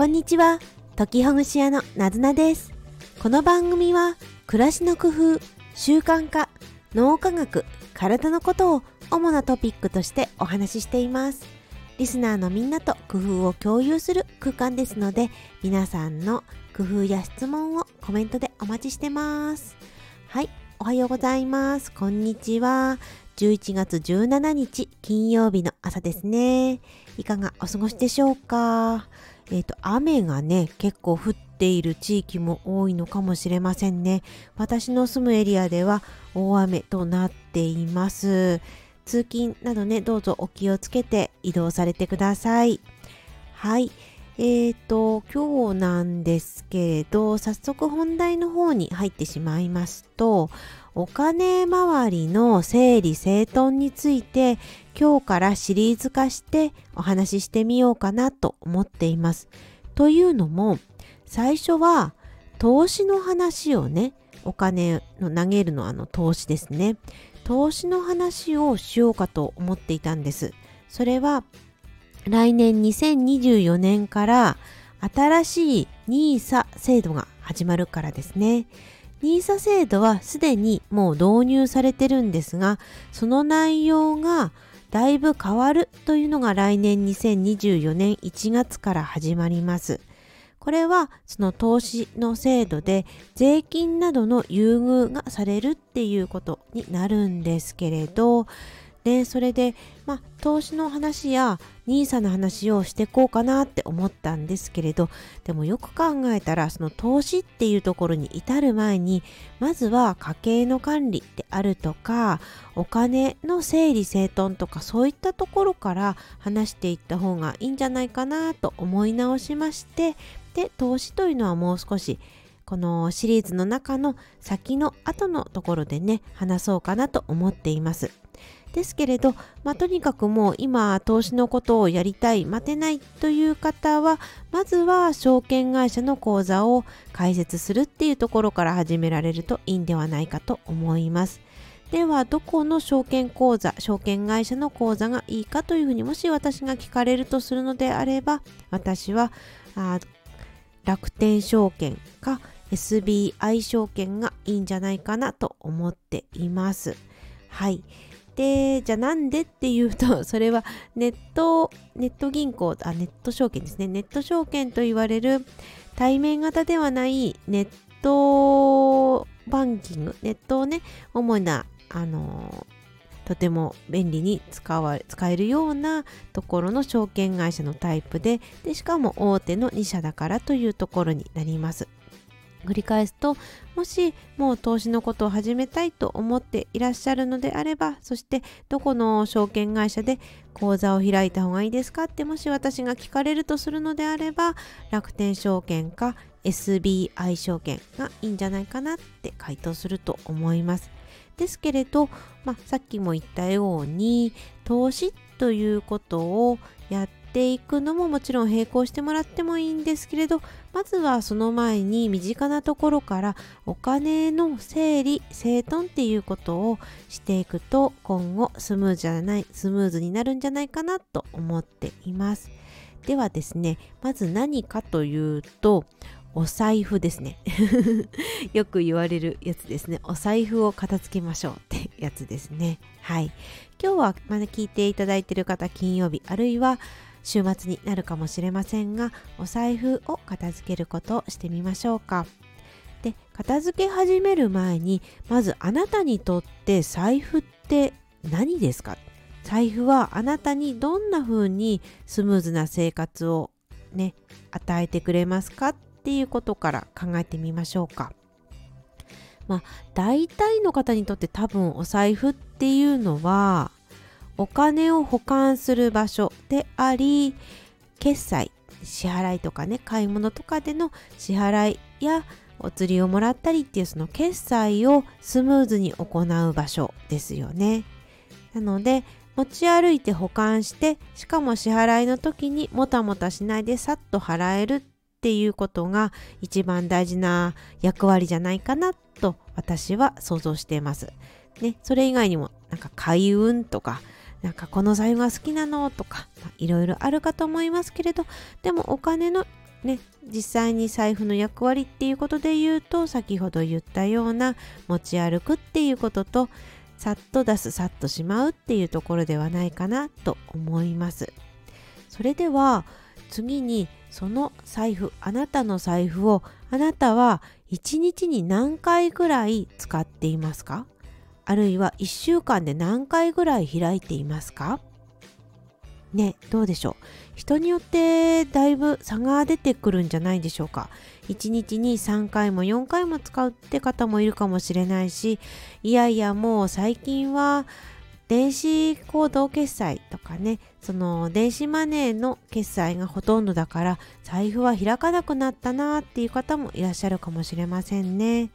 こんにちは。時ほぐし屋のなずなです。この番組は、暮らしの工夫、習慣化、脳科学、体のことを主なトピックとしてお話ししています。リスナーのみんなと工夫を共有する空間ですので、皆さんの工夫や質問をコメントでお待ちしてます。はい、おはようございます。こんにちは。11月17日金曜日の朝ですね。いかがお過ごしでしょうか？えっ、ー、と、雨がね、結構降っている地域も多いのかもしれませんね。私の住むエリアでは大雨となっています。通勤などね、どうぞお気をつけて移動されてください。はい。えーと、今日なんですけれど、早速本題の方に入ってしまいますと、お金周りの整理整頓について今日からシリーズ化してお話ししてみようかなと思っています。というのも最初は投資の話をねお金の投げるのあの投資ですね投資の話をしようかと思っていたんです。それは来年2024年から新しい NISA 制度が始まるからですね。NISA 制度はすでにもう導入されてるんですが、その内容がだいぶ変わるというのが来年2024年1月から始まります。これはその投資の制度で税金などの優遇がされるっていうことになるんですけれど、でそれで、まあ、投資の話や NISA の話をしてこうかなって思ったんですけれどでもよく考えたらその投資っていうところに至る前にまずは家計の管理であるとかお金の整理整頓とかそういったところから話していった方がいいんじゃないかなと思い直しましてで投資というのはもう少しこのシリーズの中の先の後のところでね話そうかなと思っています。ですけれど、まあ、とにかくもう今投資のことをやりたい待てないという方はまずは証券会社の口座を開設するっていうところから始められるといいんではないかと思います。ではどこの証券口座証券会社の口座がいいかというふうにもし私が聞かれるとするのであれば私はあ楽天証券か SBI 証券がいいんじゃないかなと思っています。はい。で、じゃあなんでっていうと、それはネット、ネット銀行、あ、ネット証券ですね。ネット証券と言われる対面型ではないネットバンキング、ネットをね、主な、あのとても便利に使わ使えるようなところの証券会社のタイプででしかも大手の2社だからというところになります。繰り返すともしもう投資のことを始めたいと思っていらっしゃるのであればそしてどこの証券会社で口座を開いた方がいいですかってもし私が聞かれるとするのであれば楽天証券か SBI 証券がいいんじゃないかなって回答すると思います。ですけれど、まあ、さっきも言ったように投資ということをやってていくのももちろん並行してもらってもいいんですけれどまずはその前に身近なところからお金の整理整頓っていうことをしていくと今後スムーズじゃないスムーズになるんじゃないかなと思っています。ではですねまず何かというとお財布ですね。よく言われるやつですね。お財布を片付けましょうってやつですね。はい。今日はまだ聞いていただいている方金曜日あるいは週末になるかもしれませんがお財布を片付けることをしてみましょうか。で片付け始める前にまずあなたにとって財布って何ですか？財布はあなたにどんな風にスムーズな生活をね与えてくれますか？っていうことから考えてみましょうか。まあ大体の方にとって多分お財布っていうのはお金を保管する場所であり決済支払いとかね買い物とかでの支払いやお釣りをもらったりっていうその決済をスムーズに行う場所ですよね。なので持ち歩いて保管してしかも支払いの時にもたもたしないでさっと払えるっていうことが一番大事な役割じゃないかなと私は想像しています。ね、それ以外にもなんか開運とかなんかこの財布が好きなのとかいろいろあるかと思いますけれどでもお金のね実際に財布の役割っていうことで言うと先ほど言ったような持ち歩くっていうこととさっと出すさっとしまうっていうところではないかなと思います。それでは次にその財布あなたの財布をあなたは1日に何回ぐらい使っていますか？あるいは1週間で何回ぐらい開いていますか？ねどうでしょう？人によってだいぶ差が出てくるんじゃないでしょうか？1日に3回も4回も使うって方もいるかもしれないしいやいやもう最近は電子行動決済とかねその電子マネーの決済がほとんどだから財布は開かなくなったなっていう方もいらっしゃるかもしれませんね。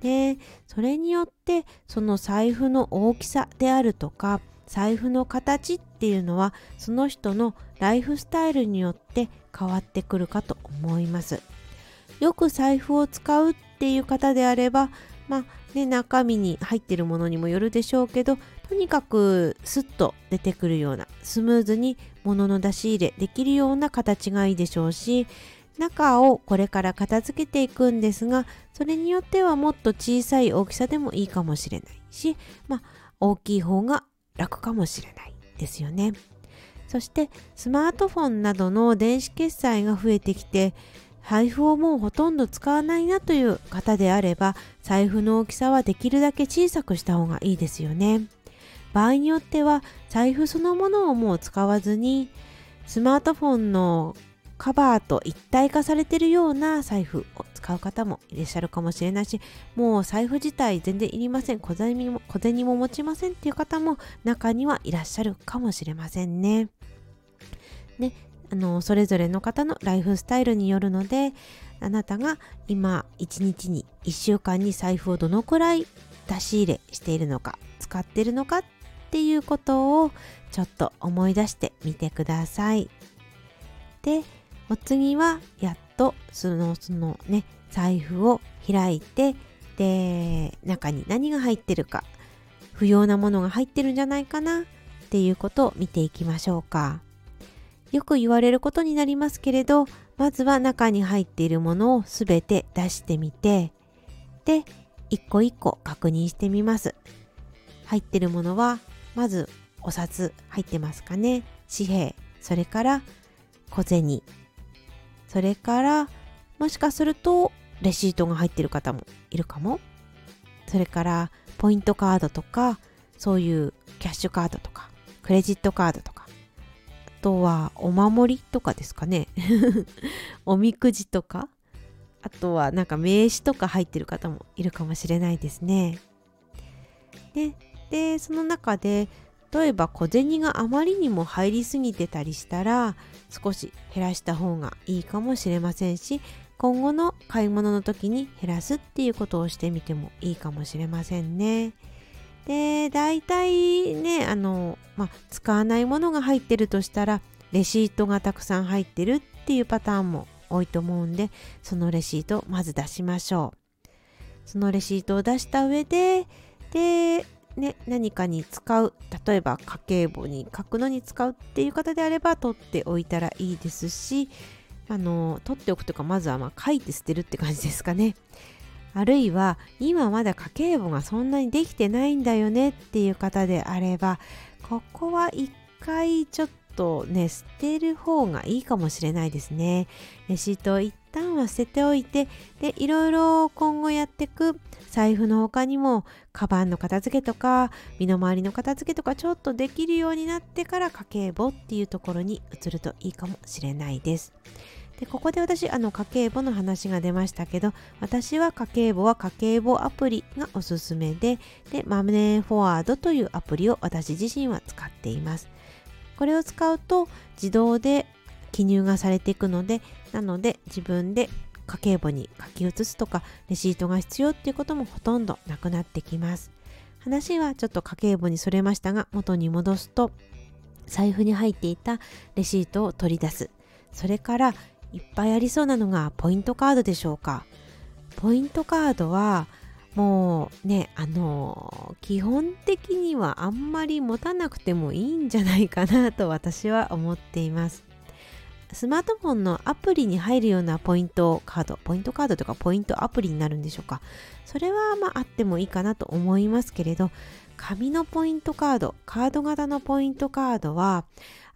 でそれによってその財布の大きさであるとか財布の形っていうのはその人のライフスタイルによって変わってくるかと思います。よく財布を使うっていう方であればまあね中身に入ってるものにもよるでしょうけどとにかくスッと出てくるようなスムーズに物の出し入れできるような形がいいでしょうし中をこれから片付けていくんですがそれによってはもっと小さい大きさでもいいかもしれないしまあ大きい方が楽かもしれないですよね。そしてスマートフォンなどの電子決済が増えてきて財布をもうほとんど使わないなという方であれば財布の大きさはできるだけ小さくした方がいいですよね。場合によっては財布そのものをもう使わずにスマートフォンのカバーと一体化されてるような財布を使う方もいらっしゃるかもしれないしもう財布自体全然いりません小銭も小銭も持ちませんっていう方も中にはいらっしゃるかもしれませんね。ねあのそれぞれの方のライフスタイルによるのであなたが今1日に1週間に財布をどのくらい出し入れしているのか使っているのかっていうことをちょっと思い出してみてください。でお次はやっとそのそのね財布を開いてで中に何が入ってるか不要なものが入ってるんじゃないかなっていうことを見ていきましょうか。よく言われることになりますけれどまずは中に入っているものをすべて出してみてで一個一個確認してみます。入ってるものはまずお札入ってますかね。紙幣それから小銭。それからもしかするとレシートが入ってる方もいるかも。それからポイントカードとかそういうキャッシュカードとかクレジットカードとか。あとはお守りとかですかね。おみくじとか。あとはなんか名刺とか入ってる方もいるかもしれないですね。ででその中で例えば小銭があまりにも入りすぎてたりしたら少し減らした方がいいかもしれませんし今後の買い物の時に減らすっていうことをしてみてもいいかもしれませんね。で大体ねあの、まあ、使わないものが入ってるとしたらレシートがたくさん入ってるっていうパターンも多いと思うんでそのレシートをまず出しましょうそのレシートを出した上でで、ね、何かに使う例えば家計簿に書くのに使うっていう方であれば取っておいたらいいですしあの取っておくとかまずはま書いて捨てるって感じですかね。あるいは今まだ家計簿がそんなにできてないんだよねっていう方であればここは一回ちょっとね捨てる方がいいかもしれないですね。レシートを一旦は捨てておいてでいろいろ今後やってく財布の他にもカバンの片付けとか身の回りの片付けとかちょっとできるようになってから家計簿っていうところに移るといいかもしれないです。でここで私あの家計簿の話が出ましたけど私は家計簿は家計簿アプリがおすすめででマネーフォワードというアプリを私自身は使っています。これを使うと自動で記入がされていくのでなので自分で家計簿に書き写すとかレシートが必要っていうこともほとんどなくなってきます。話はちょっと家計簿にそれましたが元に戻すと財布に入っていたレシートを取り出す。それからいっぱいありそうなのがポイントカードでしょうか。ポイントカードはもうねあの基本的にはあんまり持たなくてもいいんじゃないかなと私は思っています。スマートフォンのアプリに入るようなポイントカードポイントカードとかポイントアプリになるんでしょうか。それはまああってもいいかなと思いますけれど紙のポイントカードカード型のポイントカードは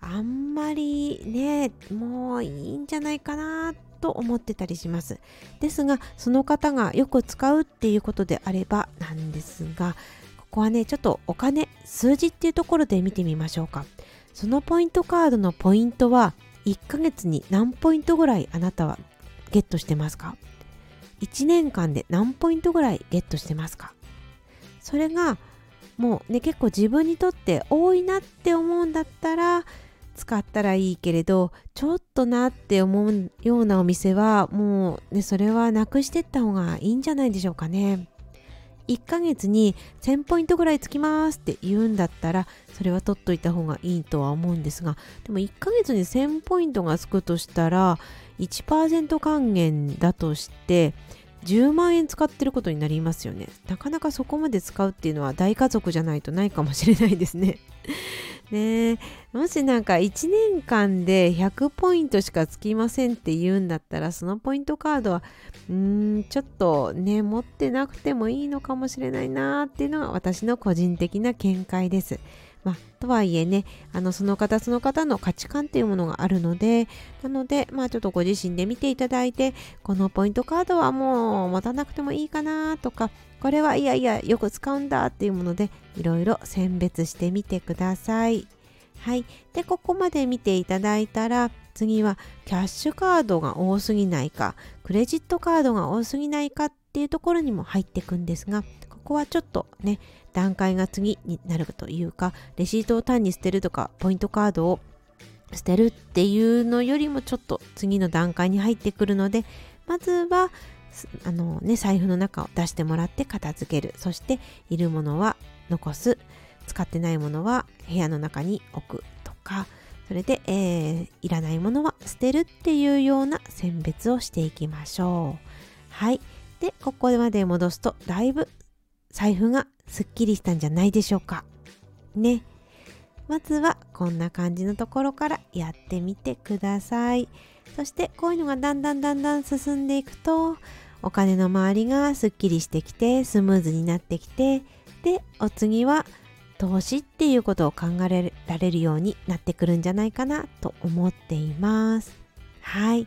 あんまりねもういいんじゃないかなと思ってたりします。ですがその方がよく使うっていうことであればなんですがここはねちょっとお金数字っていうところで見てみましょうか。そのポイントカードのポイントは1ヶ月に何ポイントぐらいあなたはゲットしてますか？1年間で何ポイントぐらいゲットしてますか？それがもうね結構自分にとって多いなって思うんだったら使ったらいいけれどちょっとなって思うようなお店はもうねそれはなくしてった方がいいんじゃないでしょうかね。1ヶ月に1000ポイントぐらいつきますって言うんだったらそれは取っといた方がいいとは思うんですがでも1ヶ月に1000ポイントがつくとしたら1%還元だとして10万円使ってることになりますよね。なかなかそこまで使うっていうのは大家族じゃないとないかもしれないですね。ねもしなんか1年間で100ポイントしかつきませんって言うんだったらそのポイントカードはうーんちょっとね持ってなくてもいいのかもしれないなっていうのが私の個人的な見解です。まあ、とはいえねあのその方その方の価値観っていうものがあるのでなのでまあちょっとご自身で見ていただいてこのポイントカードはもう持たなくてもいいかなとかこれはいやいやよく使うんだっていうものでいろいろ選別してみてください。はい。で、ここまで見ていただいたら、次はキャッシュカードが多すぎないか、クレジットカードが多すぎないかっていうところにも入っていくんですが、こはちょっとね、段階が次になるというか、レシートを単に捨てるとか、ポイントカードを捨てるっていうのよりもちょっと次の段階に入ってくるので、まずはあのね、財布の中を出してもらって片付ける。そしているものは残す。使ってないものは部屋の中に置くとか、それで、えー、いらないものは捨てるっていうような選別をしていきましょう。はい。で、ここまで戻すと、だいぶ財布がすっきりしたんじゃないでしょうか。ね。まずはこんな感じのところからやってみてください。そしてこういうのがだんだんだんだん進んでいくと、お金の周りがすっきりしてきてスムーズになってきてでお次は投資っていうことを考えられるようになってくるんじゃないかなと思っていますはい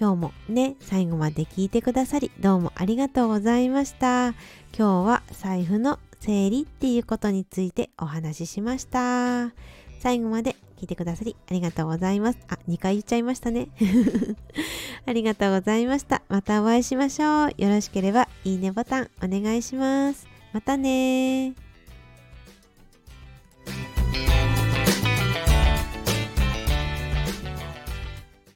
今日もね最後まで聞いてくださりどうもありがとうございました今日は財布の整理っていうことについてお話ししました最後まで聞いてくださりありがとうございます。あ、2回言っちゃいましたね。ありがとうございました。またお会いしましょう。よろしければいいねボタンお願いします。またね